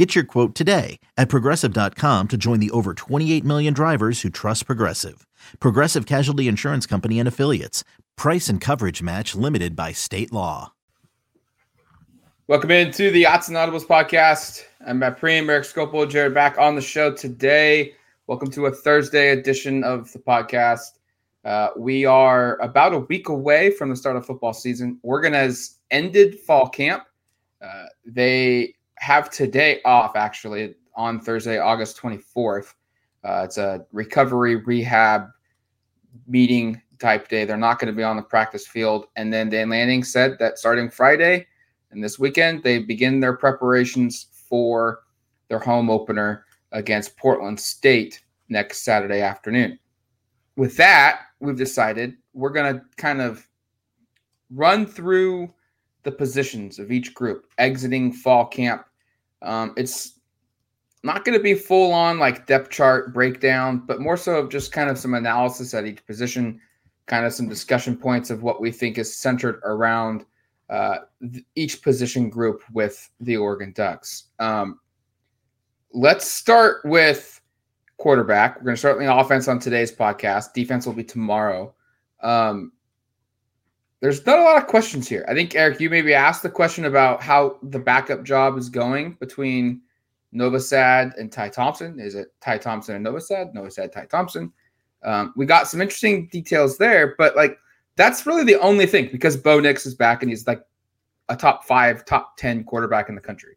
Get your quote today at progressive.com to join the over 28 million drivers who trust Progressive. Progressive Casualty Insurance Company and Affiliates. Price and coverage match limited by state law. Welcome into the Autzen Audibles podcast. I'm Matt Prehm, Erik Skopil, Jared Mack on the show today. Welcome to a Thursday edition of the podcast. Uh, we are about a week away from the start of football season. Oregon has ended fall camp. Uh, they have today off, actually, on Thursday, August 24th. Uh, it's a recovery rehab meeting type day. They're not going to be on the practice field. And then Dan Lanning said that starting Friday and this weekend, they begin their preparations for their home opener against Portland State next Saturday afternoon. With that, we've decided we're going to kind of run through the positions of each group exiting fall camp. Um, it's not going to be full on like depth chart breakdown, but more so of just kind of some analysis at each position, kind of some discussion points of what we think is centered around uh, th- each position group with the Oregon Ducks. Um, let's start with quarterback. We're going to start the offense on today's podcast. Defense will be tomorrow. Um, there's not a lot of questions here. I think Erik, you maybe asked the question about how the backup job is going between Novosad and Ty Thompson. Is it Ty Thompson and Novosad? Novosad, Ty Thompson. Um, we got some interesting details there, but like that's really the only thing because Bo Nix is back and he's like a top five, top 10 quarterback in the country.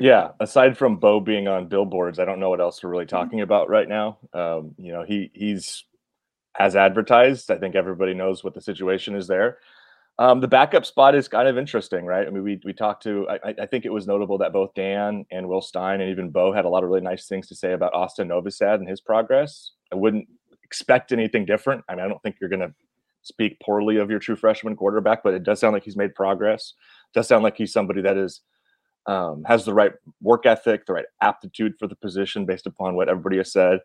Yeah, aside from Bo being on billboards, I don't know what else we're really talking about right now. Um, you know, he he's as advertised. I think everybody knows what the situation is there. Um, the backup spot is kind of interesting, right? I mean, we we talked to. I, I, think it was notable that both Dan and Will Stein and even Bo had a lot of really nice things to say about Austin Novosad and his progress. I wouldn't expect anything different. I mean, I don't think you're going to speak poorly of your true freshman quarterback, but it does sound like he's made progress. It does sound like he's somebody that is um, has the right work ethic, the right aptitude for the position, based upon what everybody has said.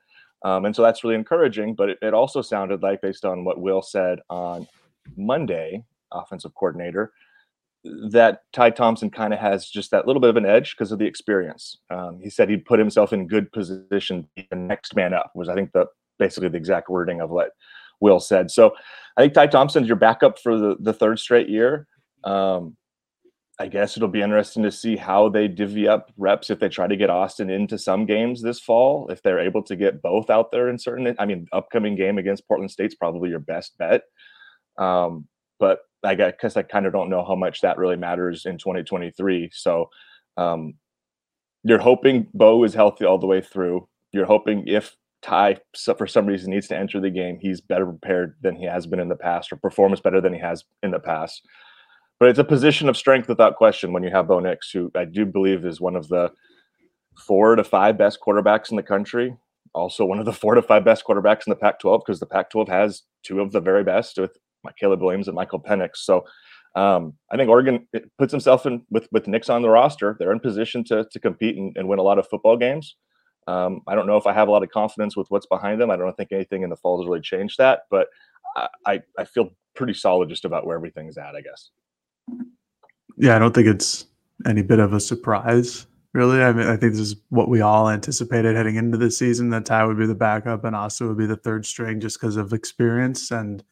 Um, and so that's really encouraging. But it, it also sounded like, based on what Will said on Monday, offensive coordinator, that Ty Thompson kind of has just that little bit of an edge because of the experience. Um, he said he'd put himself in good position the next man up was I think the basically the exact wording of what Will said. So I think Ty Thompson's your backup for the, the third straight year. Um, I guess it'll be interesting to see how they divvy up reps if they try to get Austin into some games this fall. If they're able to get both out there in certain, I mean, upcoming game against Portland State's probably your best bet. Um, but I guess I kind of don't know how much that really matters in 2023. So um, you're hoping Bo is healthy all the way through. You're hoping if Ty, for some reason, needs to enter the game, he's better prepared than he has been in the past or performs better than he has in the past. But it's a position of strength without question when you have Bo Nix, who I do believe is one of the four to five best quarterbacks in the country. Also, one of the four to five best quarterbacks in the Pac 12 because the Pac 12 has two of the very best with Caleb Williams and Michael Penix. So um, I think Oregon puts himself in with with Nix on the roster. They're in position to to compete and, and win a lot of football games. Um, I don't know if I have a lot of confidence with what's behind them. I don't think anything in the fall has really changed that, but I, I, feel pretty solid just about where everything's at. I guess. Yeah, I don't think it's any bit of a surprise, really. I mean, I think this is what we all anticipated heading into the season that Ty would be the backup and Austin would be the third string just because of experience and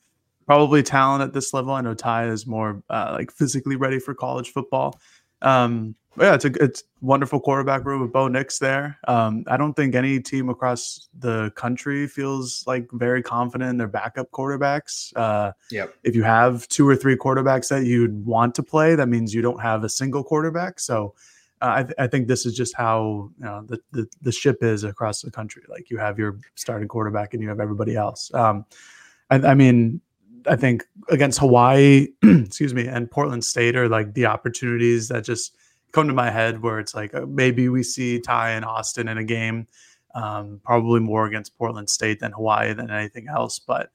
probably talent at this level. I know Ty is more uh, like physically ready for college football. Um, yeah, it's a it's wonderful quarterback room with Bo Nix there. Um, I don't think any team across the country feels like very confident in their backup quarterbacks. Uh, yep. If you have two or three quarterbacks that you'd want to play, that means you don't have a single quarterback. So uh, I, th- I, think this is just how you know, the, the, the ship is across the country. Like you have your starting quarterback and you have everybody else. Um, I, I mean, I think against Hawaii, excuse me, and Portland State are like the opportunities that just come to my head where it's like uh, maybe we see Ty and Austin in a game, um, probably more against Portland State than Hawaii than anything else. But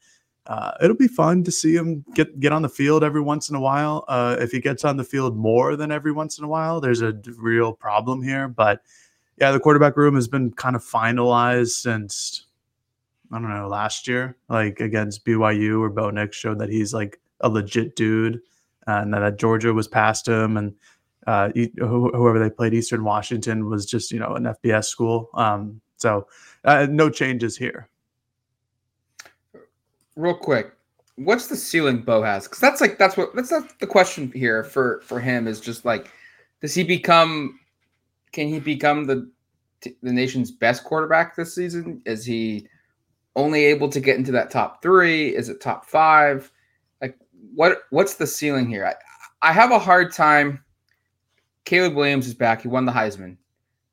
uh, it'll be fun to see him get get on the field every once in a while. Uh, if he gets on the field more than every once in a while, there's a real problem here. But yeah, the quarterback room has been kind of finalized since I don't know last year, like against BYU, where Bo Nix showed that he's like a legit dude, and that Georgia was past him, and uh, whoever they played, Eastern Washington, was just you know an FBS school. Um, so uh, no changes here real quick, what's the ceiling Bo has? Because that's like that's what that's not the question here for for him is just like, does he become? Can he become the the nation's best quarterback this season? Is he only able to get into that top three? Is it top five? Like what what's the ceiling here? I, I have a hard time. Caleb Williams is back. He won the Heisman.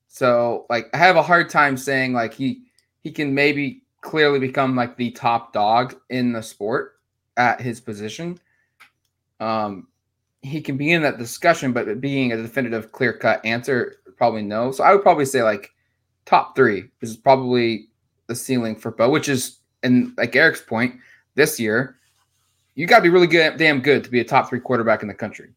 So like I have a hard time saying like he he can maybe clearly become like the top dog in the sport at his position. Um, he can be in that discussion, but being a definitive, clear cut answer, probably no. So I would probably say like top three is probably the ceiling for Bo, which is, and like Erik's point, this year, you got to be really good, damn good to be a top three quarterback in the country.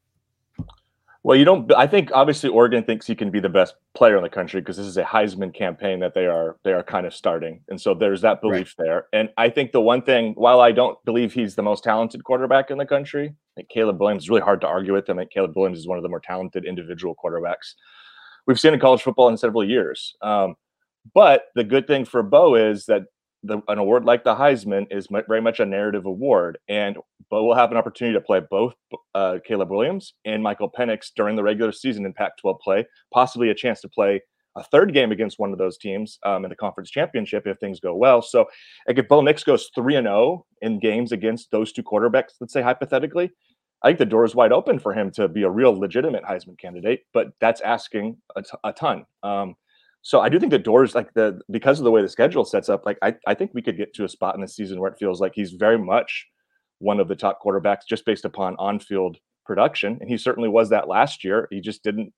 Well, you don't. I think obviously Oregon thinks he can be the best player in the country because this is a Heisman campaign that they are they are kind of starting, and so there's that belief right. there. And I think the one thing, while I don't believe he's the most talented quarterback in the country, I think Caleb Williams is really hard to argue with. I think Caleb Williams is one of the more talented individual quarterbacks we've seen in college football in several years. Um, but the good thing for Bo is that the, an award like the Heisman is very much a narrative award, and Bo will have an opportunity to play both uh, Caleb Williams and Michael Penix during the regular season in Pac-12 play, possibly a chance to play a third game against one of those teams um, in the conference championship if things go well. So, like if Bo Nix goes three and zero oh in games against those two quarterbacks, let's say hypothetically, I think the door is wide open for him to be a real legitimate Heisman candidate. But that's asking a, t- a ton. Um, so I do think the doors like the because of the way the schedule sets up, like I, I think we could get to a spot in the season where it feels like he's very much one of the top quarterbacks just based upon on-field production. And he certainly was that last year. He just didn't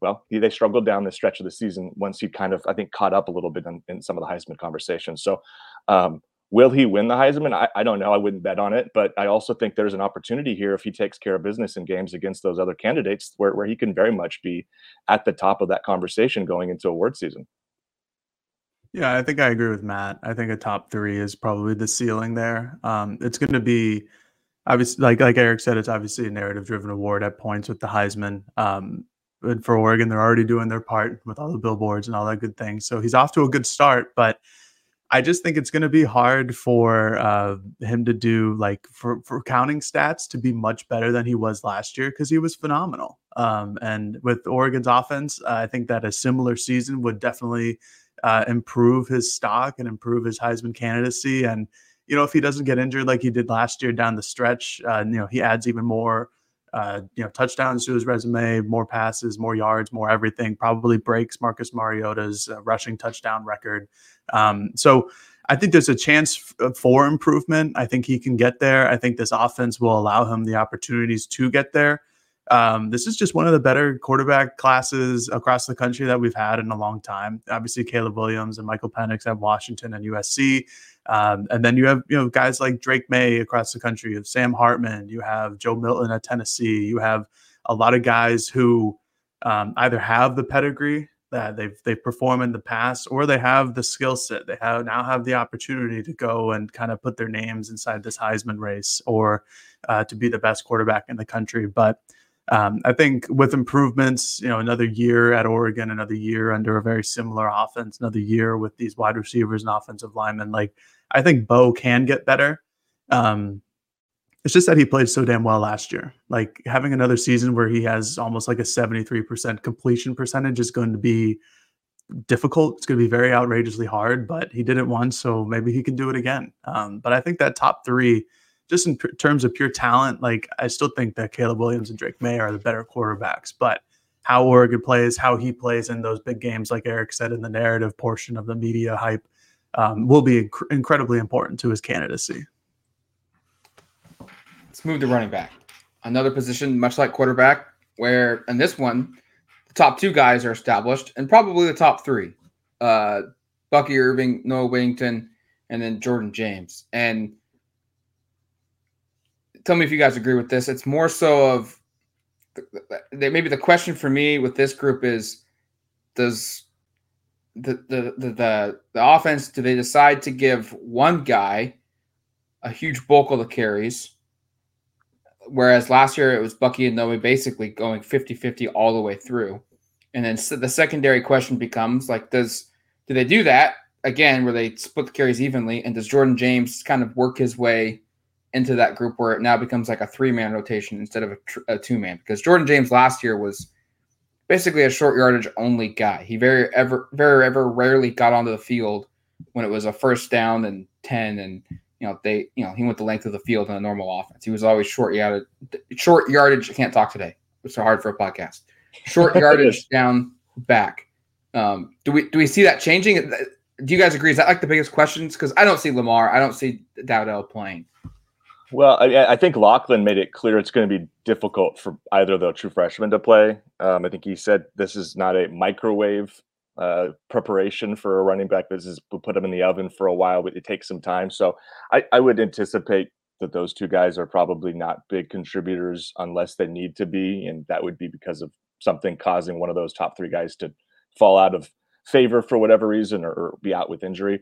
well, he, they struggled down the stretch of the season once he kind of, I think, caught up a little bit in, in some of the Heisman conversations. So um, Will he win the Heisman? I, I, don't know. I wouldn't bet on it, but I also think there's an opportunity here if he takes care of business in games against those other candidates where, where he can very much be at the top of that conversation going into award season. Yeah, I think I agree with Matt. I think a top three is probably the ceiling there. Um, it's going to be obviously, like like Erik said, it's obviously a narrative driven award at points with the Heisman. Um, and for Oregon, they're already doing their part with all the billboards and all that good things. So he's off to a good start, but I just think it's going to be hard for uh, him to do like for, for counting stats to be much better than he was last year because he was phenomenal. Um, and with Oregon's offense, uh, I think that a similar season would definitely uh, improve his stock and improve his Heisman candidacy. And you know, if he doesn't get injured like he did last year down the stretch, uh, you know, he adds even more. Uh, you know, touchdowns to his resume, more passes, more yards, more everything. Probably breaks Marcus Mariota's uh, rushing touchdown record. Um, so I think there's a chance f- for improvement. I think he can get there. I think this offense will allow him the opportunities to get there. Um, this is just one of the better quarterback classes across the country that we've had in a long time. Obviously, Caleb Williams and Michael Penix at Washington and USC. Um, and then you have you know guys like Drake Maye across the country. You have Sam Hartman. You have Joe Milton at Tennessee. You have a lot of guys who um, either have the pedigree that they've they've performed in the past, or they have the skill set. They have now have the opportunity to go and kind of put their names inside this Heisman race, or uh, to be the best quarterback in the country. But um, I think with improvements, you know, another year at Oregon, another year under a very similar offense, another year with these wide receivers and offensive linemen, like I think Bo can get better. Um, it's just that he played so damn well last year. Like having another season where he has almost like a 73% completion percentage is going to be difficult. It's going to be very outrageously hard, but he did it once, so maybe he can do it again. Um, but I think that top three, just in p- terms of pure talent, like I still think that Caleb Williams and Drake Maye are the better quarterbacks. But how Oregon plays, how he plays in those big games, like Erik said in the narrative portion of the media hype, um, will be inc- incredibly important to his candidacy. Let's move to running back. Another position, much like quarterback, where in this one, the top two guys are established, and probably the top three: uh, Bucky Irving, Noah Whittington, and then Jordan James. And tell me if you guys agree with this. It's more so of maybe the question for me with this group is does the the the the, the offense do they decide to give one guy a huge bulk of the carries whereas last year it was Bucky and Noah basically going 50-50 all the way through and then the secondary question becomes like does do they do that again where they split the carries evenly and does Jordan James kind of work his way into that group where it now becomes like a three man rotation instead of a, tr- a two man because Jordan James last year was basically a short yardage only guy. He very ever very ever rarely got onto the field when it was a first down and 10 and you know they you know he went the length of the field in a normal offense. He was always short yardage short yardage I can't talk today. It's so hard for a podcast. Short yardage down back. Um, do we do we see that changing? Do you guys agree? Is that like the biggest questions? Because I don't see Limar, I don't see Dowdell playing. Well, I, I, think Locklyn made it clear it's going to be difficult for either of the true freshmen to play. Um, I think he said this is not a microwave uh, preparation for a running back. This is we'll put them in the oven for a while, but it takes some time. So I, I would anticipate that those two guys are probably not big contributors unless they need to be, and that would be because of something causing one of those top three guys to fall out of favor for whatever reason or, or be out with injury.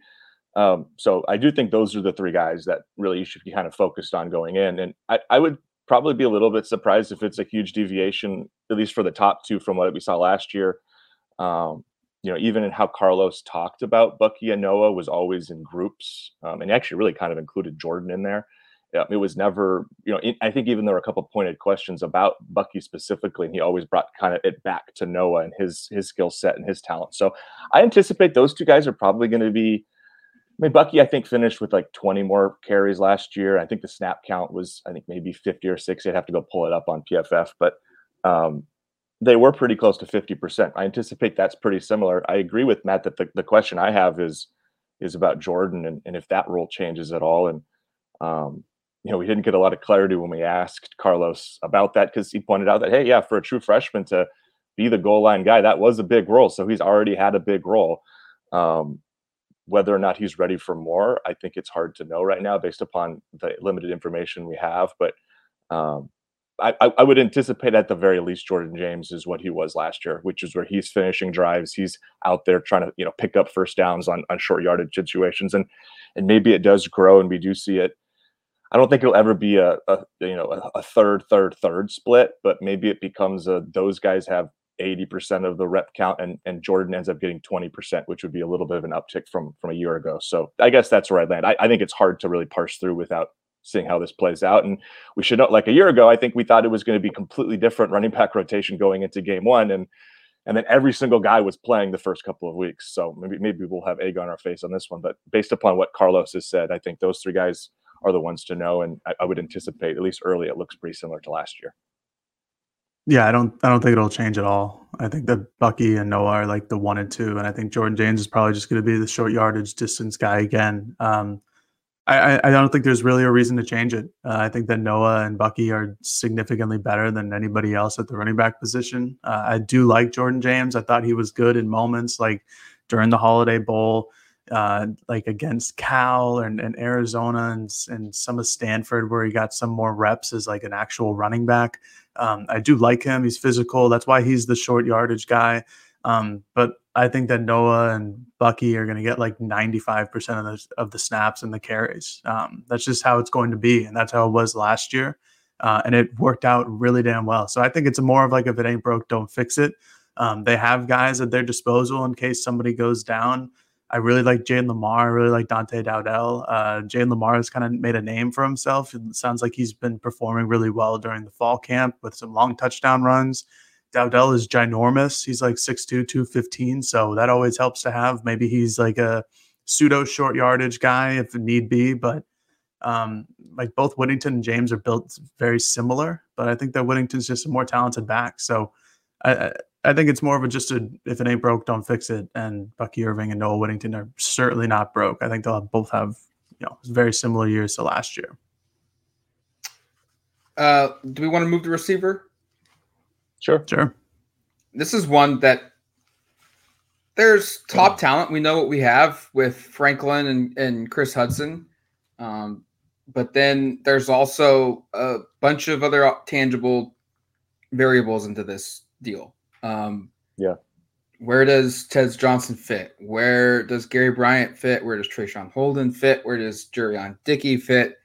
Um, so I do think those are the three guys that really you should be kind of focused on going in. And I, I, would probably be a little bit surprised if it's a huge deviation, at least for the top two from what we saw last year. Um, you know, even in how Carlos talked about Bucky and Noah was always in groups, um, and actually really kind of included Jordan in there. it was never, you know, I think even there were a couple pointed questions about Bucky specifically, and he always brought kind of it back to Noah and his his skill set and his talent. So I anticipate those two guys are probably going to be I mean, Bucky, I think finished with like 20 more carries last year. I think the snap count was, I think maybe 50 or 60. I'd have to go pull it up on PFF, but um, they were pretty close to 50%. I anticipate that's pretty similar. I agree with Matt that the, the question I have is is about Jordan and, and if that role changes at all. And um, you know, we didn't get a lot of clarity when we asked Carlos about that because he pointed out that hey, yeah, for a true freshman to be the goal line guy, that was a big role. So he's already had a big role. Um, whether or not he's ready for more, I think it's hard to know right now based upon the limited information we have. But um, I, I, would anticipate at the very least Jordan James is what he was last year, which is where he's finishing drives. He's out there trying to you know pick up first downs on on short yardage situations, and and maybe it does grow, and we do see it. I don't think it'll ever be a, a you know a, a third third third split, but maybe it becomes a those guys have 80% of the rep count and, and Jordan ends up getting 20%, which would be a little bit of an uptick from from a year ago. So I guess that's where I land. I, I think it's hard to really parse through without seeing how this plays out. And we should know like a year ago, I think we thought it was going to be completely different running back rotation going into game one. And and then every single guy was playing the first couple of weeks. So maybe maybe we'll have egg on our face on this one. But based upon what Carlos has said, I think those three guys are the ones to know. And I, I would anticipate, at least early, it looks pretty similar to last year. Yeah, I don't I don't think it'll change at all. I think that Bucky and Noah are like the one and two, and I think Jordan James is probably just going to be the short yardage distance guy again. Um, I, I don't think there's really a reason to change it. Uh, I think that Noah and Bucky are significantly better than anybody else at the running back position. Uh, I do like Jordan James. I thought he was good in moments like during the Holiday Bowl, uh, like against Cal and, and Arizona and, and some of Stanford, where he got some more reps as like an actual running back. Um, I do like him. He's physical. That's why he's the short yardage guy. Um, but I think that Noah and Bucky are going to get like 95% of the, of the snaps and the carries. Um, that's just how it's going to be. And that's how it was last year. Uh, and it worked out really damn well. So I think it's more of like if it ain't broke, don't fix it. Um, they have guys at their disposal in case somebody goes down. I really like Jayden Limar. I really like Dante Dowdell. Uh, Jayden Limar has kind of made a name for himself. It sounds like he's been performing really well during the fall camp with some long touchdown runs. Dowdell is ginormous. He's like 6'2, 215. So that always helps to have. Maybe he's like a pseudo short yardage guy if need be. But um, like both Whittington and James are built very similar. But I think that Whittington's just a more talented back. So I, I think it's more of a just a if it ain't broke, don't fix it. And Bucky Irving and Noah Whittington are certainly not broke. I think they'll have, both have you know very similar years to last year. Uh, do we want to move to receiver? Sure, sure. This is one that there's top talent. We know what we have with Franklin and, and Chris Hudson. Um, but then there's also a bunch of other tangible variables into this deal. Um, yeah. Where does Tez Johnson fit? Where does Gary Bryant fit? Where does Traeshon Holden fit? Where does Jurrion Dickey fit?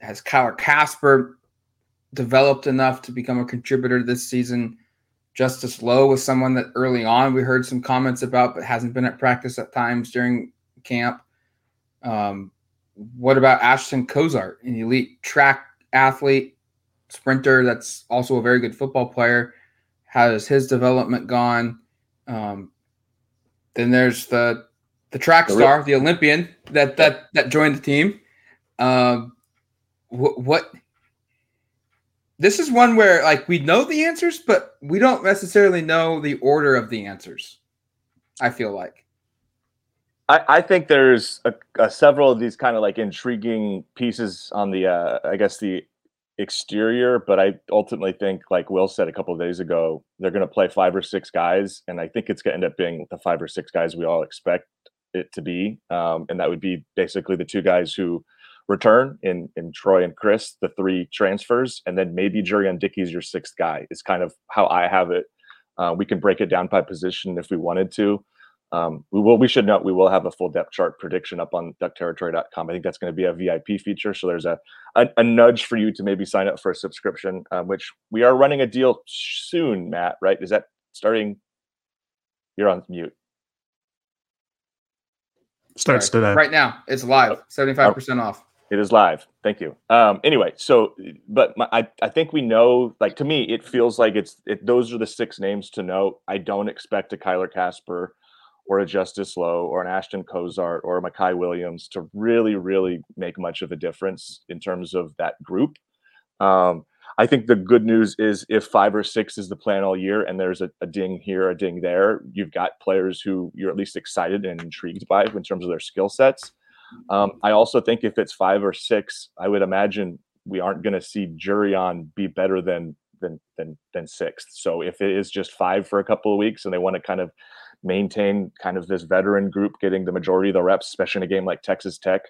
Has Kyler Kasper developed enough to become a contributor this season? Justice Lowe was someone that early on we heard some comments about, but hasn't been at practice at times during camp. Um, what about Ashton Cozart, an elite track athlete, sprinter that's also a very good football player? How has his development gone? Um, then there's the the track star, the Olympian that that that joined the team. Um, what, what this is one where like we know the answers, but we don't necessarily know the order of the answers. I feel like. I, I think there's a, a several of these kind of like intriguing pieces on the uh, I guess the exterior, but I ultimately think, like Will said a couple of days ago, they're going to play five or six guys, and I think it's going to end up being the five or six guys we all expect it to be, um, and that would be basically the two guys who return in in Troy and Chris, the three transfers, and then maybe Jurrion Dickey's your sixth guy. Is kind of how I have it. Uh, we can break it down by position if we wanted to. Um, we will. We should note we will have a full depth chart prediction up on duckterritory.com. I think that's going to be a VIP feature. So there's a, a, a nudge for you to maybe sign up for a subscription, um, which we are running a deal soon. Matt, right? Is that starting? You're on mute. Starts Sorry. today. Right now, it's live. Seventy five percent off. It is live. Thank you. Um, anyway, so but my, I I think we know. Like to me, it feels like it's it, those are the six names to know. I don't expect a Kyler Kasper or a Justice Lowe or an Ashton Cozart or a Makai Williams to really, really make much of a difference in terms of that group. Um, I think the good news is if five or six is the plan all year and there's a, a, ding here, a ding there, you've got players who you're at least excited and intrigued by in terms of their skill sets. Um, I also think if it's five or six, I would imagine we aren't going to see Jurrion be better than than than than sixth. So if it is just five for a couple of weeks and they want to kind of maintain kind of this veteran group getting the majority of the reps, especially in a game like Texas Tech.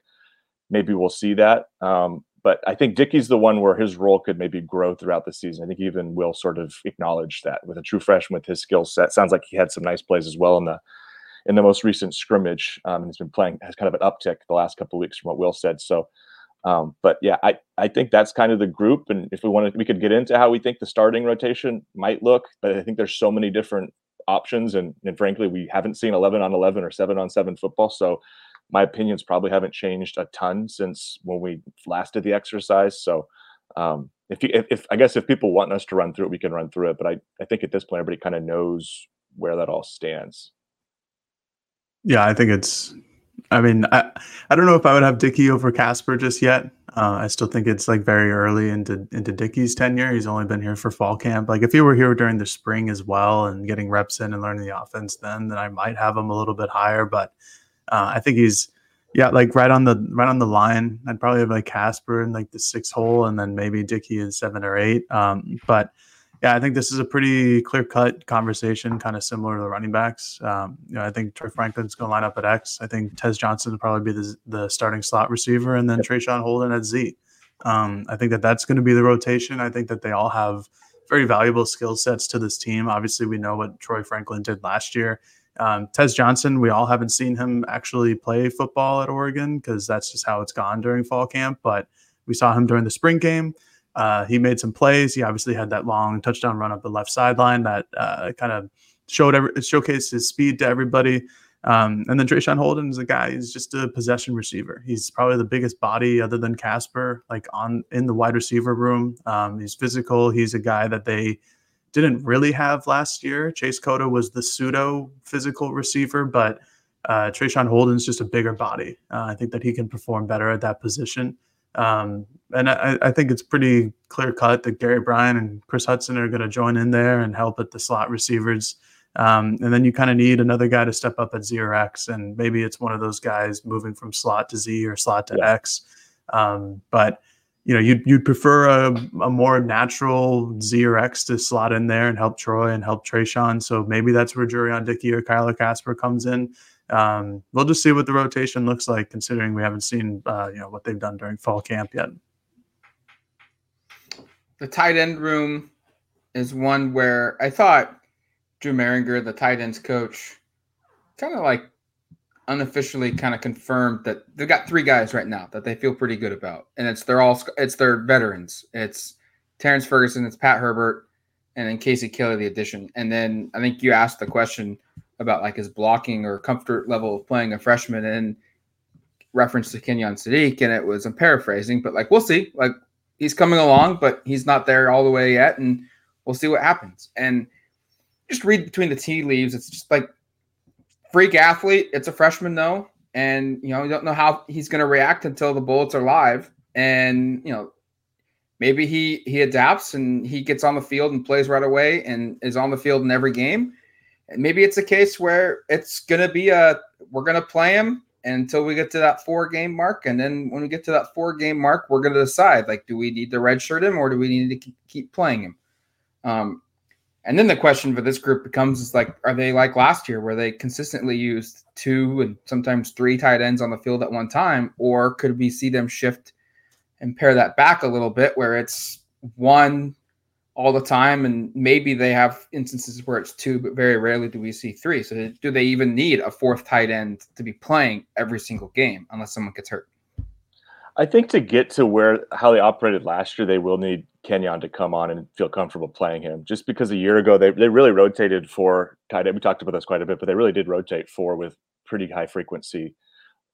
Maybe we'll see that. Um, but I think Dickey's the one where his role could maybe grow throughout the season. I think even will sort of acknowledge that with a true freshman with his skill set. Sounds like he had some nice plays as well in the in the most recent scrimmage. Um, and he's been playing has kind of an uptick the last couple of weeks from what Will said. So, um, but yeah, I I think that's kind of the group. And if we wanted, we could get into how we think the starting rotation might look. But I think there's so many different options. And, and frankly, we haven't seen 11 on 11 or 7 on 7 football. So my opinions probably haven't changed a ton since when we last did the exercise. So um, if, you, if, if, I guess if people want us to run through it, we can run through it. But I, I think at this point, everybody kind of knows where that all stands. Yeah, I think it's I mean, I, I don't know if I would have Dickey over Kasper just yet. Uh, I still think it's like very early into into Dickey's tenure. He's only been here for fall camp. Like if he were here during the spring as well and getting reps in and learning the offense, then then I might have him a little bit higher. But uh, I think he's yeah, like right on the right on the line. I'd probably have like Kasper in like the six hole, and then maybe Dickey is seven or eight. Um, but yeah, I think this is a pretty clear cut conversation, kind of similar to the running backs. Um, you know, I think Troy Franklin's going to line up at X. I think Tez Johnson will probably be the, the starting slot receiver, and then yep. Traeshon Holden at Z. Um, I think that that's going to be the rotation. I think that they all have very valuable skill sets to this team. Obviously, we know what Troy Franklin did last year. Um, Tez Johnson, we all haven't seen him actually play football at Oregon because that's just how it's gone during fall camp. But we saw him during the spring game. Uh, he made some plays. He obviously had that long touchdown run up the left sideline that uh, kind of showed every, showcased his speed to everybody. Um, and then Traeshon Holden is a guy. He's just a possession receiver. He's probably the biggest body other than Kasper, like on in the wide receiver room. Um, he's physical. He's a guy that they didn't really have last year. Chase Cota was the pseudo physical receiver, but uh, Traeshon Holden's just a bigger body. Uh, I think that he can perform better at that position. Um, and I, I, think it's pretty clear cut that Gary Bryant and Chris Hudson are going to join in there and help at the slot receivers. Um, and then you kind of need another guy to step up at Z or X, and maybe it's one of those guys moving from slot to Z or slot to yeah. X. Um, but you know, you'd you'd prefer a, a more natural Z or X to slot in there and help Troy and help Traeshon. So maybe that's where Jurrion Dickey or Kyler Kasper comes in. Um, we'll just see what the rotation looks like, considering we haven't seen uh, you know what they've done during fall camp yet. The tight end room is one where I thought Drew Mehringer, the tight ends coach, kind of like unofficially kind of confirmed that they've got three guys right now that they feel pretty good about, and it's they're all it's their veterans. It's Terrence Ferguson, it's Pat Herbert, and then Casey Kelly, the addition. And then I think you asked the question about like his blocking or comfort level of playing a freshman in reference to Kenyon Sadiq, and it was I'm paraphrasing, but like we'll see. Like he's coming along, but he's not there all the way yet, and we'll see what happens. And just read between the tea leaves. It's just like freak athlete. It's a freshman though, and you know you don't know how he's going to react until the bullets are live. And you know maybe he he adapts and he gets on the field and plays right away and is on the field in every game. Maybe it's a case where it's to be a we're to play him until we get to that four game mark, and then when we get to that four game mark, we're to decide like, do we need to redshirt him or do we need to keep playing him? Um, and then the question for this group becomes is like, are they like last year where they consistently used two and sometimes three tight ends on the field at one time? Or could we see them shift and pair that back a little bit where it's one all the time and maybe they have instances where it's two, but very rarely do we see three. So do they even need a fourth tight end to be playing every single game unless someone gets hurt? I think to get to where how they operated last year, they will need Kenyon to come on and feel comfortable playing him. Just because a year ago they, they really rotated for tight end. We talked about this quite a bit, but they really did rotate four with pretty high frequency.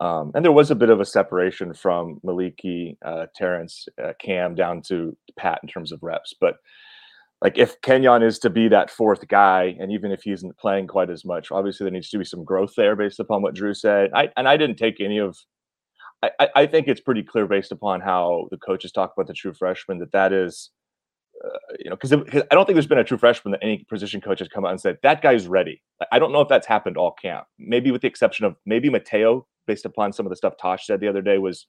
Um, and there was a bit of a separation from Moliki, uh, Terrence, uh, Cam down to Pat in terms of reps. But like if Kenyon is to be that fourth guy, and even if he isn't playing quite as much, obviously there needs to be some growth there based upon what Drew said. I and I didn't take any of I, I think it's pretty clear based upon how the coaches talk about the true freshman that that is, uh, you know, because I don't think there's been a true freshman that any position coach has come out and said that guy's ready. I don't know if that's happened all camp. Maybe with the exception of maybe Mateo, based upon some of the stuff Tosh said the other day was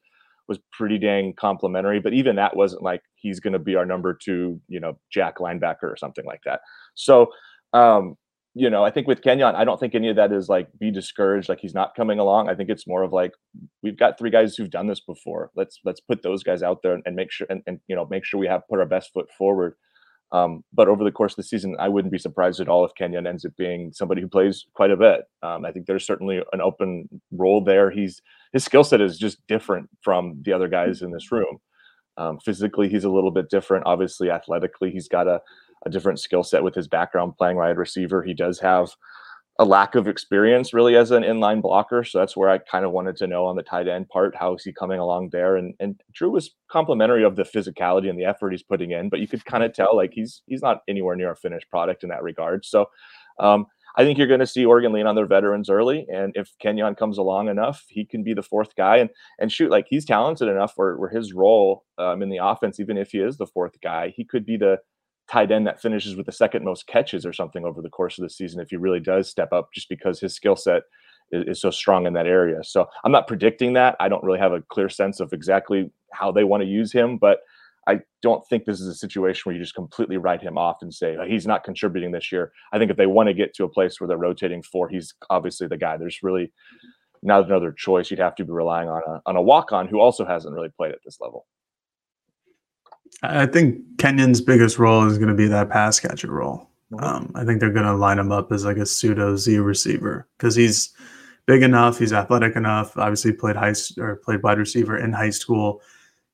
was pretty dang complimentary. But even that wasn't like he's going to be our number two, you know, Jack linebacker or something like that. So um, you know, I think with Kenyon, I don't think any of that is like be discouraged, like he's not coming along. I think it's more of like we've got three guys who've done this before. Let's let's put those guys out there and make sure and, and you know make sure we have put our best foot forward. Um, but over the course of the season, I wouldn't be surprised at all if Kenyon ends up being somebody who plays quite a bit. Um, I think there's certainly an open role there. He's his skill set is just different from the other guys in this room. Um, physically, he's a little bit different. Obviously, athletically, he's got a a different skill set with his background playing wide receiver. He does have a lack of experience really as an inline blocker. So that's where I kind of wanted to know on the tight end part, how is he coming along there? And and Drew was complimentary of the physicality and the effort he's putting in, but you could kind of tell like he's he's not anywhere near a finished product in that regard. So um, I think you're going to see Oregon lean on their veterans early, and if Kenyon comes along enough, he can be the fourth guy. And and shoot, like he's talented enough where, where his role um, in the offense, even if he is the fourth guy, he could be the tight end that finishes with the second most catches or something over the course of the season if he really does step up just because his skill set is, is, so strong in that area. So I'm not predicting that. I don't really have a clear sense of exactly how they want to use him, but I don't think this is a situation where you just completely write him off and say he's not contributing this year. I think if they want to get to a place where they're rotating four, he's obviously the guy. There's really not another choice. You'd have to be relying on a on a walk on who also hasn't really played at this level. I think Kenyon's biggest role is going to be that pass catcher role. Mm-hmm. Um, I think they're going to line him up as like a pseudo Z receiver because he's big enough, he's athletic enough. Obviously, played high or played wide receiver in high school.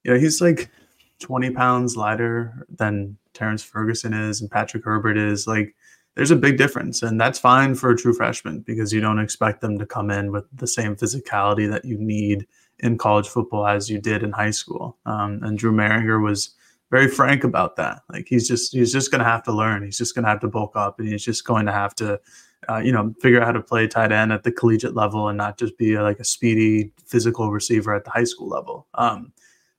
You know, he's like 20 pounds lighter than Terrence Ferguson is and Patrick Herbert is. Like, there's a big difference, and that's fine for a true freshman because you don't expect them to come in with the same physicality that you need in college football as you did in high school. Um, and Drew Mehringer was very frank about that. Like he's just he's just going to have to learn. He's just going to have to bulk up, and he's just going to have to, uh, you know, figure out how to play tight end at the collegiate level and not just be a, like a speedy physical receiver at the high school level. Um,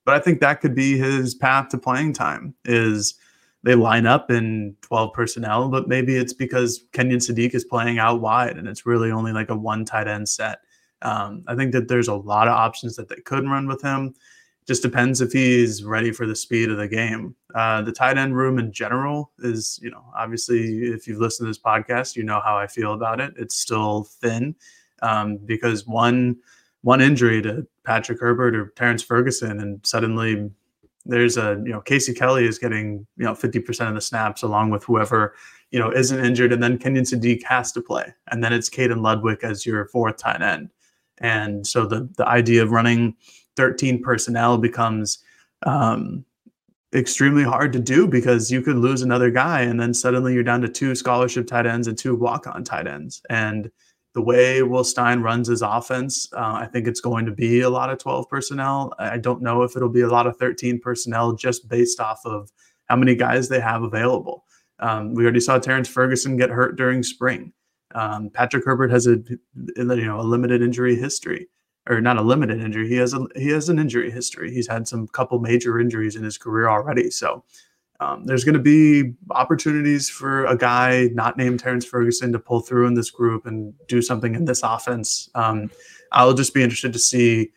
but I think that could be his path to playing time. Is they line up in 12 personnel, but maybe it's because Kenyon Sadiq is playing out wide and it's really only like a one tight end set. Um, I think that there's a lot of options that they could run with him just depends if he's ready for the speed of the game. Uh, the tight end room in general is, you know, obviously, if you've listened to this podcast, you know how I feel about it. It's still thin. um, because one one injury to Patrick Herbert or Terrence Ferguson, and suddenly there's a you know Casey Kelly is getting you know 50% of the snaps along with whoever you know isn't injured, and then Kenyon Sadiq has to play, and then it's Caden Ludwig as your fourth tight end, and so the the idea of running 13 personnel becomes um, extremely hard to do because you could lose another guy and then suddenly you're down to two scholarship tight ends and two walk-on tight ends. And the way Will Stein runs his offense, uh, I think it's going to be a lot of 12 personnel. I don't know if it'll be a lot of 13 personnel just based off of how many guys they have available. Um, we already saw Terrence Ferguson get hurt during spring. Um, Patrick Herbert has a you know a limited injury history or not a limited injury. He has a he has an injury history. He's had some couple major injuries in his career already. So um, there's going to be opportunities for a guy not named Terrence Ferguson to pull through in this group and do something in this offense. Um, I'll just be interested to see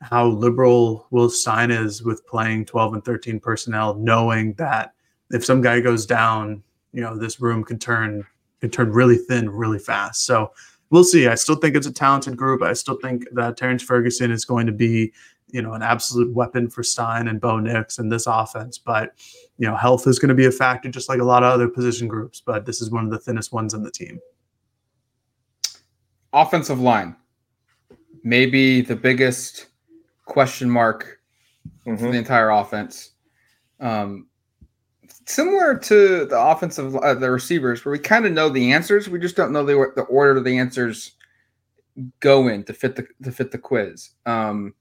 how liberal Will Stein is with playing 12 and 13 personnel, knowing that if some guy goes down, you know this room can turn can turn really thin really fast. So we'll see. I still think it's a talented group. I still think that Terrence Ferguson is going to be, you know, an absolute weapon for Stein and Bo Nix and this offense. But, you know, health is going to be a factor, just like a lot of other position groups. But this is one of the thinnest ones in the team. Offensive line, maybe the biggest question mark mm-hmm. for the entire offense. Um, similar to the offensive uh, the receivers where we kind of know the answers we just don't know the, the order the answers go in to fit the to fit the quiz um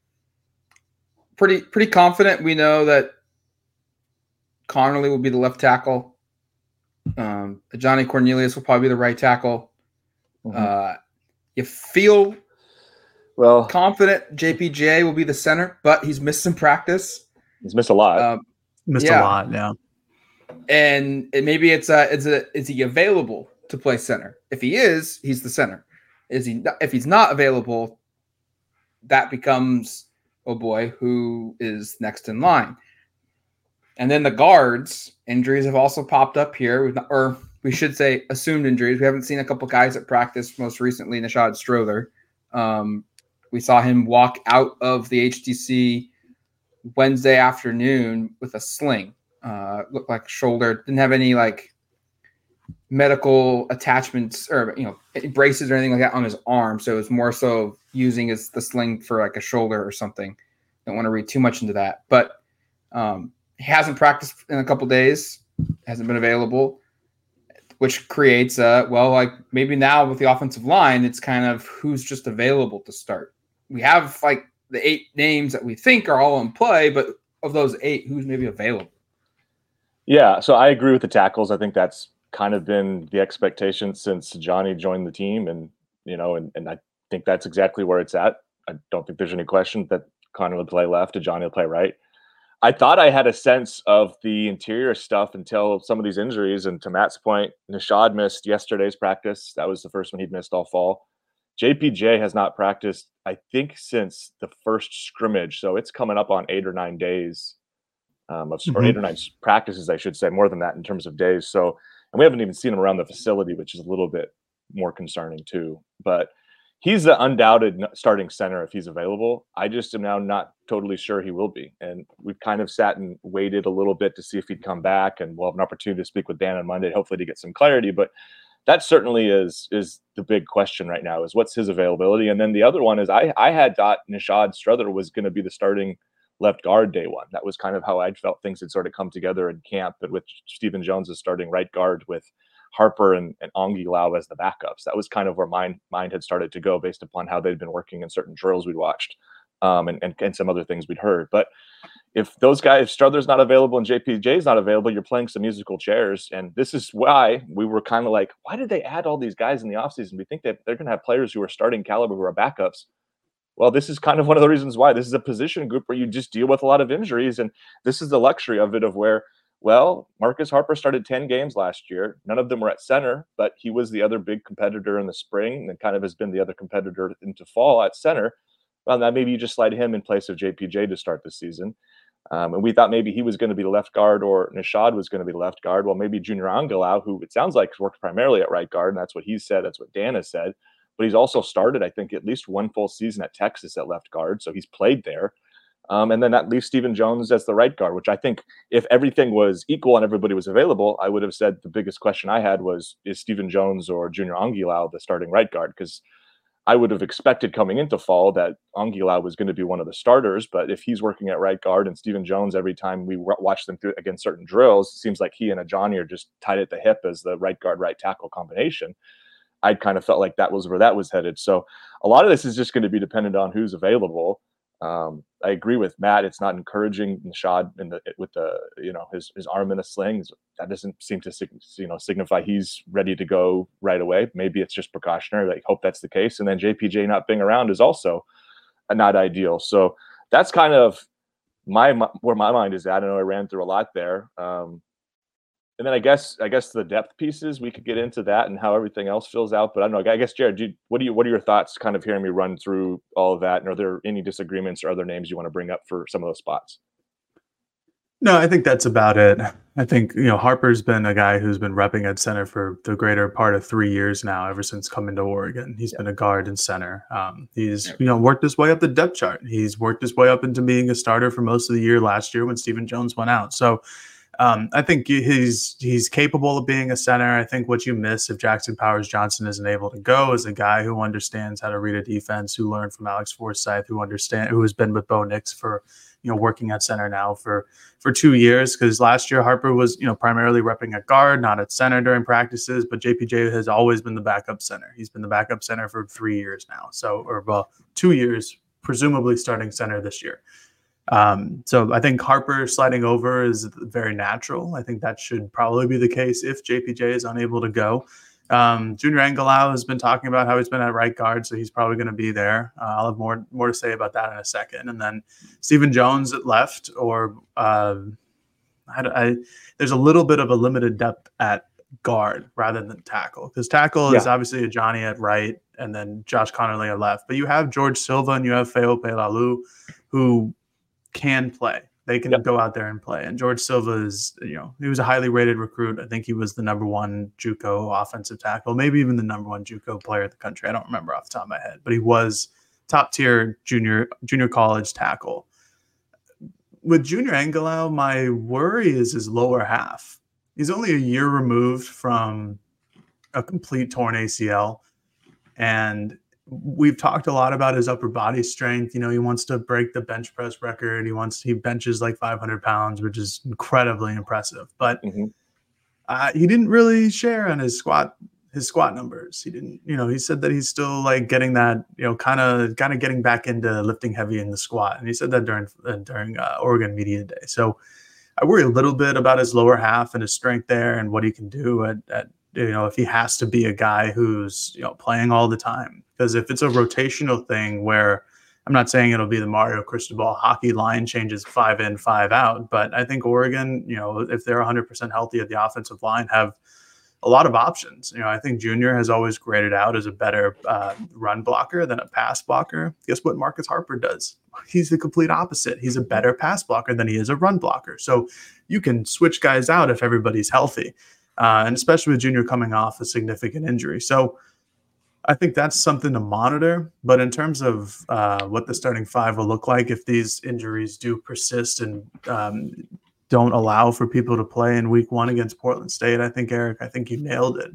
pretty pretty confident we know that Conerly will be the left tackle um Ajani Cornelius will probably be the right tackle mm-hmm. uh you feel well confident JPJ will be the center but he's missed some practice he's missed a lot um, missed yeah. a lot yeah and maybe it's a it's a is he available to play center? If he is, he's the center. Is he if he's not available, that becomes oh boy, who is next in line? And then the guards injuries have also popped up here, or we should say assumed injuries. We haven't seen a couple guys at practice. Most recently, Nishad Strother. Um, we saw him walk out of the HTC Wednesday afternoon with a sling uh, looked like shoulder. Didn't have any like medical attachments or you know braces or anything like that on his arm. So it was more so using as the sling for like a shoulder or something. Don't want to read too much into that, but um, he hasn't practiced in a couple days. Hasn't been available, which creates a well, like maybe now with the offensive line, it's kind of who's just available to start. We have like the eight names that we think are all in play, but of those eight, who's maybe available? Yeah, so I agree with the tackles. I think that's kind of been the expectation since Johnny joined the team, and you know, and, and I think that's exactly where it's at. I don't think there's any question that Connor would play left and Johnny will play right. I thought I had a sense of the interior stuff until some of these injuries. And to Matt's point, Nishad missed yesterday's practice. That was the first one he'd missed all fall. JPJ has not practiced, I think, since the first scrimmage. So it's coming up on eight or nine days um, of, mm-hmm. or eight or nine practices, I should say, more than that in terms of days. So, and we haven't even seen him around the facility, which is a little bit more concerning too. But he's the undoubted starting center if he's available. I just am now not totally sure he will be. And we've kind of sat and waited a little bit to see if he'd come back, and we'll have an opportunity to speak with Dan on Monday, hopefully to get some clarity. But that certainly is is the big question right now: is what's his availability? And then the other one is I I had thought Nishad Strother was going to be the starting left guard day one. That was kind of how I felt things had sort of come together in camp, but with Stephen Jones as starting right guard with Harper and, and Angilau as the backups. That was kind of where my mind had started to go based upon how they'd been working in certain drills we'd watched um, and, and, and some other things we'd heard. But if those guys, if Strother's not available and JPJ's not available, you're playing some musical chairs. And this is why we were kind of like, why did they add all these guys in the offseason? We think that they're going to have players who are starting caliber who are backups well, this is kind of one of the reasons why this is a position group where you just deal with a lot of injuries. And this is the luxury of it of where, well, Marcus Harper started 10 games last year. None of them were at center, but he was the other big competitor in the spring and kind of has been the other competitor into fall at center. Well, now maybe you just slide him in place of JPJ to start the season. Um, and we thought maybe he was going to be left guard or Nishad was going to be left guard. Well, maybe Junior Angilau, who it sounds like worked primarily at right guard, and that's what he said. That's what Dan has said but he's also started, I think, at least one full season at Texas at left guard. So he's played there. Um, and then that leaves Stephen Jones as the right guard, which I think if everything was equal and everybody was available, I would have said the biggest question I had was is Stephen Jones or Junior Angilau the starting right guard? Because I would have expected coming into fall that Angilau was going to be one of the starters, but if he's working at right guard and Stephen Jones, every time we watch them through against certain drills, it seems like he and Ajani are just tied at the hip as the right guard, right tackle combination. I kind of felt like that was where that was headed. So a lot of this is just going to be dependent on who's available. Um, I agree with Matt. It's not encouraging Nishad in the with the you know his his arm in a sling. That doesn't seem to you know signify he's ready to go right away. Maybe it's just precautionary. I hope that's the case. And then JPJ not being around is also not ideal. So that's kind of my, my where my mind is at. I know I ran through a lot there. Um, and then I guess I guess the depth pieces we could get into that and how everything else fills out. But I don't know. I guess Jared, you, what do you what are your thoughts? Kind of hearing me run through all of that, and are there any disagreements or other names you want to bring up for some of those spots? No, I think that's about it. I think you know Harper's been a guy who's been repping at center for the greater part of three years now, ever since coming to Oregon. He's yeah. been a guard and center. Um, he's you know worked his way up the depth chart. He's worked his way up into being a starter for most of the year last year when Stephen Jones went out. So um, I think he's he's capable of being a center. I think what you miss if Jackson Powers Johnson isn't able to go is a guy who understands how to read a defense, who learned from Alex Forsyth, who understand who has been with Bo Nix for you know working at center now for for two years. Because last year Harper was you know primarily repping at guard, not at center during practices. But JPJ has always been the backup center. He's been the backup center for three years now. So or well two years, presumably starting center this year. Um, so I think Harper sliding over is very natural. I think that should probably be the case if JPJ is unable to go. Um, Junior Angilau has been talking about how he's been at right guard, so he's probably going to be there. Uh, I'll have more more to say about that in a second. And then Stephen Jones at left, or uh, I, I, there's a little bit of a limited depth at guard rather than tackle because tackle yeah. is obviously Ajani at right and then Josh Conerly at left. But you have George Silva and you have Faaope Laloulu, who can play. They can yep. go out there and play. And George Silva is, you know, he was a highly rated recruit. I think he was the number one JUCO offensive tackle, maybe even the number one JUCO player in the country. I don't remember off the top of my head, but he was top tier junior junior college tackle. With Junior Angilau, my worry is his lower half. He's only a year removed from a complete torn ACL, and we've talked a lot about his upper body strength. You know, he wants to break the bench press record. He wants he benches like 500 pounds, which is incredibly impressive. But mm-hmm. uh, he didn't really share on his squat his squat numbers. He didn't, you know, he said that he's still like getting that, you know, kind of kind of getting back into lifting heavy in the squat, and he said that during uh, during uh, Oregon Media Day. So I worry a little bit about his lower half and his strength there and what he can do at, at you know if he has to be a guy who's you know playing all the time because if it's a rotational thing where I'm not saying it'll be the Mario Cristobal hockey line changes five in, five out, but I think Oregon, you know, if they're 100% healthy at the offensive line, have a lot of options. You know, I think Junior has always graded out as a better uh, run blocker than a pass blocker. Guess what Marcus Harper does? He's the complete opposite. He's a better pass blocker than he is a run blocker. So you can switch guys out if everybody's healthy, uh, and especially with Junior coming off a significant injury. So I think that's something to monitor. But in terms of uh, what the starting five will look like if these injuries do persist and um, don't allow for people to play in week one against Portland State, I think, Eric, I think you nailed it.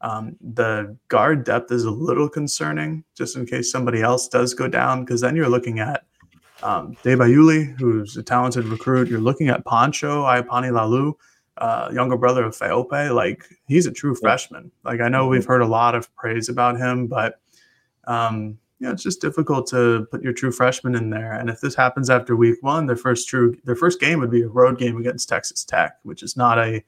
Um, the guard depth is a little concerning just in case somebody else does go down, because then you're looking at um, Dave Iuli, who's a talented recruit. You're looking at Pancho Iapani Laulu, uh, younger brother of Faaope, like he's a true freshman. Like I know we've mm-hmm. heard a lot of praise about him, but um, you know, it's just difficult to put your true freshman in there. And if this happens after week one, their first true their first game would be a road game against Texas Tech, which is not a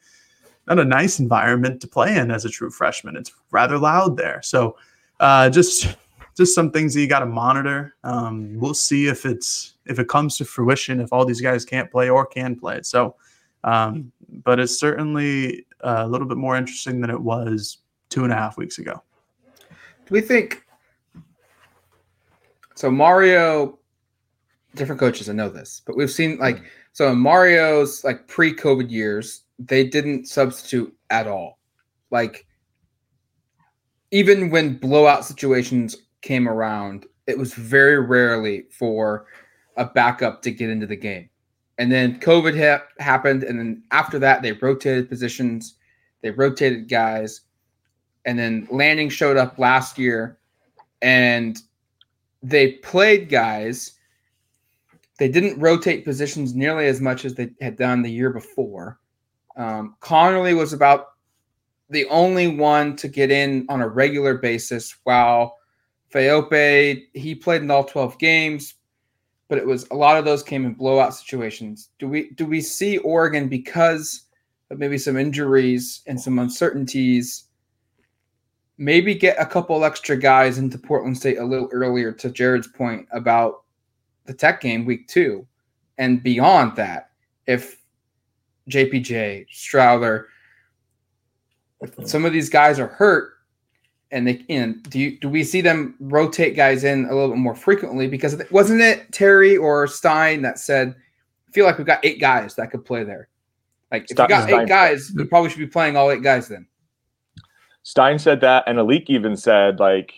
not a nice environment to play in as a true freshman. It's rather loud there. So uh, just just some things that you got to monitor. Um, we'll see if it's if it comes to fruition, if all these guys can't play or can play. So um, but it's certainly a little bit more interesting than it was two and a half weeks ago. Do we think so? Mario, different coaches, I know this, but we've seen like so in Mario's like pre-COVID years, they didn't substitute at all. Like even when blowout situations came around, it was very rarely for a backup to get into the game. And then COVID ha- happened, and then after that, they rotated positions, they rotated guys, and then Lanning showed up last year, and they played guys. They didn't rotate positions nearly as much as they had done the year before. Um, Conerly was about the only one to get in on a regular basis, while Faaope, he played in all 12 games, but it was a lot of those came in blowout situations. Do we do we see Oregon because of maybe some injuries and some uncertainties? Maybe get a couple extra guys into Portland State a little earlier to Jared's point about the tech game week two. And beyond that, if JPJ, Strother, some of these guys are hurt, and they and do you, do we see them rotate guys in a little bit more frequently? Because wasn't it Terry or Stein that said, "I feel like we've got eight guys that could play there." Like if you got Stein. eight guys, we probably should be playing all eight guys then. Stein said that, and A'lique even said, like,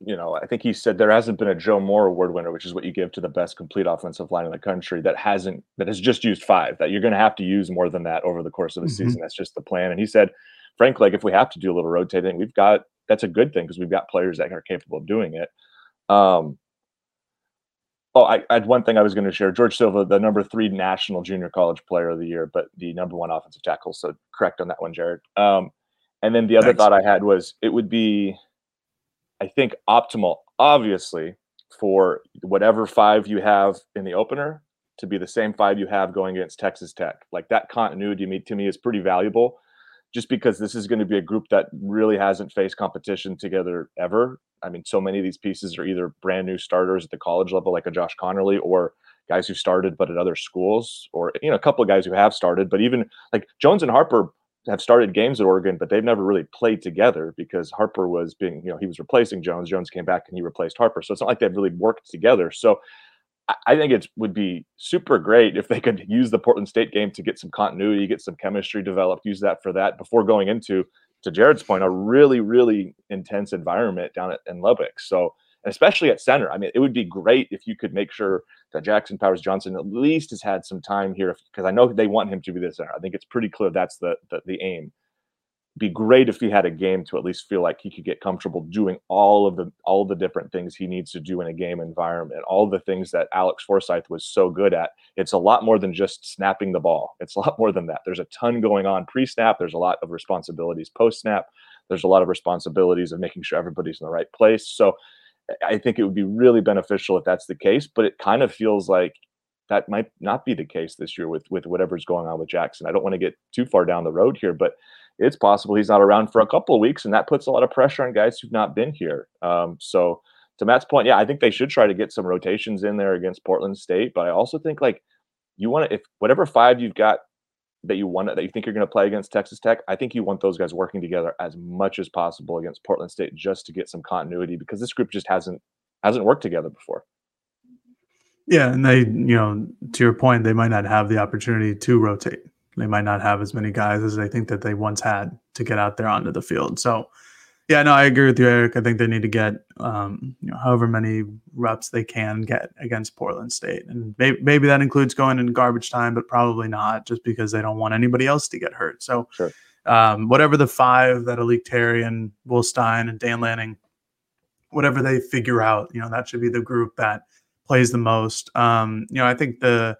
you know, I think he said there hasn't been a Joe Moore Award winner, which is what you give to the best complete offensive line in the country, that hasn't that has just used five. That you're going to have to use more than that over the course of the mm-hmm. season. That's just the plan. And he said, frankly, like if we have to do a little rotating, we've got that's a good thing because we've got players that are capable of doing it. Um, oh, I, I, had one thing I was going to share. George Silva, the number three national junior college player of the year, but the number one offensive tackle. So correct on that one, Jared. Um, and then the other Thanks. thought I had was it would be, I think, optimal, obviously, for whatever five you have in the opener to be the same five you have going against Texas Tech. Like that continuity to me is pretty valuable just because this is going to be a group that really hasn't faced competition together ever. I mean, so many of these pieces are either brand new starters at the college level, like a Josh Conerly, or guys who started but at other schools, or you know, a couple of guys who have started, but even like Jones and Harper have started games at Oregon, but they've never really played together because Harper was being, you know, he was replacing Jones. Jones came back and he replaced Harper. So it's not like they've really worked together. So I think it would be super great if they could use the Portland State game to get some continuity, get some chemistry developed, use that for that before going into, to Jared's point, a really, really intense environment down at, in Lubbock. So, especially at center, I mean, it would be great if you could make sure that Jackson Powers Johnson at least has had some time here because I know they want him to be the center. I think it's pretty clear that's the, the, the aim be great if he had a game to at least feel like he could get comfortable doing all of the all the different things he needs to do in a game environment all the things that alex forsyth was so good at. It's a lot more than just snapping the ball. It's a lot more than that. There's a ton going on pre-snap. There's a lot of responsibilities post-snap. There's a lot of responsibilities of making sure everybody's in the right place. So i think it would be really beneficial if that's the case but it kind of feels like that might not be the case this year with with whatever's going on with jackson. I don't want to get too far down the road here but it's possible he's not around for a couple of weeks, and that puts a lot of pressure on guys who've not been here. Um, so, to Matt's point, yeah, I think they should try to get some rotations in there against Portland State, but I also think like you want to, if whatever five you've got that you want that you think you're going to play against Texas Tech, I think you want those guys working together as much as possible against Portland State just to get some continuity because this group just hasn't hasn't worked together before. Yeah, and they, you know, to your point, they might not have the opportunity to rotate they might not have as many guys as they think that they once had to get out there onto the field. So, yeah, no, I agree with you, Eric. I think they need to get um, you know, however many reps they can get against Portland State, and maybe, maybe that includes going in garbage time, but probably not, just because they don't want anybody else to get hurt. So, sure. um, whatever the five that A'lique Terry and Will Stein and Dan Lanning, whatever they figure out, you know, that should be the group that plays the most. Um, you know, I think the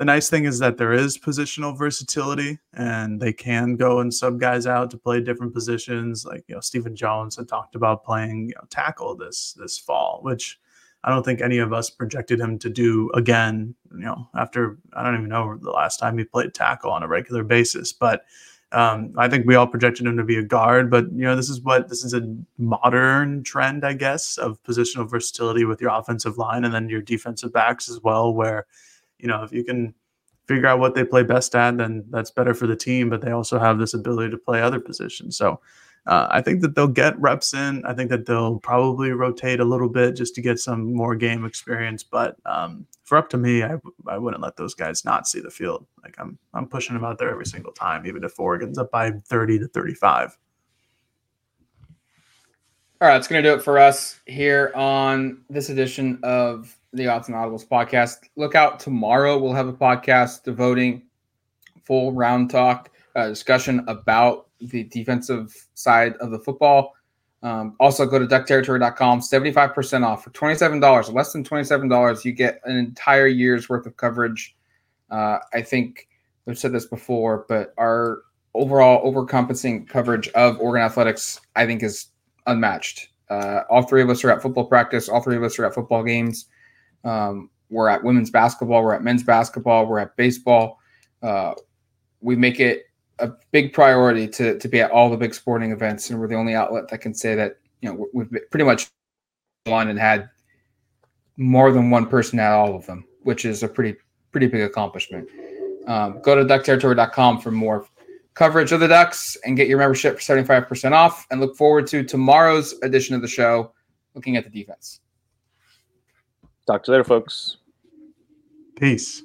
the nice thing is that there is positional versatility and they can go and sub guys out to play different positions. Like, you know, Stephen Jones had talked about playing you know, tackle this this fall, which I don't think any of us projected him to do again, you know, after I don't even know the last time he played tackle on a regular basis. But um, I think we all projected him to be a guard, but you know, this is what this is a modern trend, I guess, of positional versatility with your offensive line and then your defensive backs as well, where you know, if you can figure out what they play best at, then that's better for the team. But they also have this ability to play other positions. So uh, I think that they'll get reps in. I think that they'll probably rotate a little bit just to get some more game experience. But um, for up to me, I, I wouldn't let those guys not see the field. Like I'm I'm pushing them out there every single time, even if Oregon's up by 30 to 35. All right, that's going to do it for us here on this edition of the Autzen Audibles podcast. Look out tomorrow. We'll have a podcast devoting full round talk uh, discussion about the defensive side of the football. Um, also, go to duckterritory.com, 75% off for $27, less than $27. You get an entire year's worth of coverage. Uh, I think we've said this before, but our overall overcompensating coverage of Oregon athletics, I think, is unmatched. Uh, all three of us are at football practice. All three of us are at football games. Um, we're at women's basketball. We're at men's basketball. We're at baseball. Uh, we make it a big priority to to be at all the big sporting events, and we're the only outlet that can say that you know we've pretty much won and had more than one person at all of them, which is a pretty pretty big accomplishment. Um, go to duckterritory.com for more coverage of the Ducks and get your membership for 75% off. And look forward to tomorrow's edition of the show, looking at the defense. Talk to you later, folks. Peace.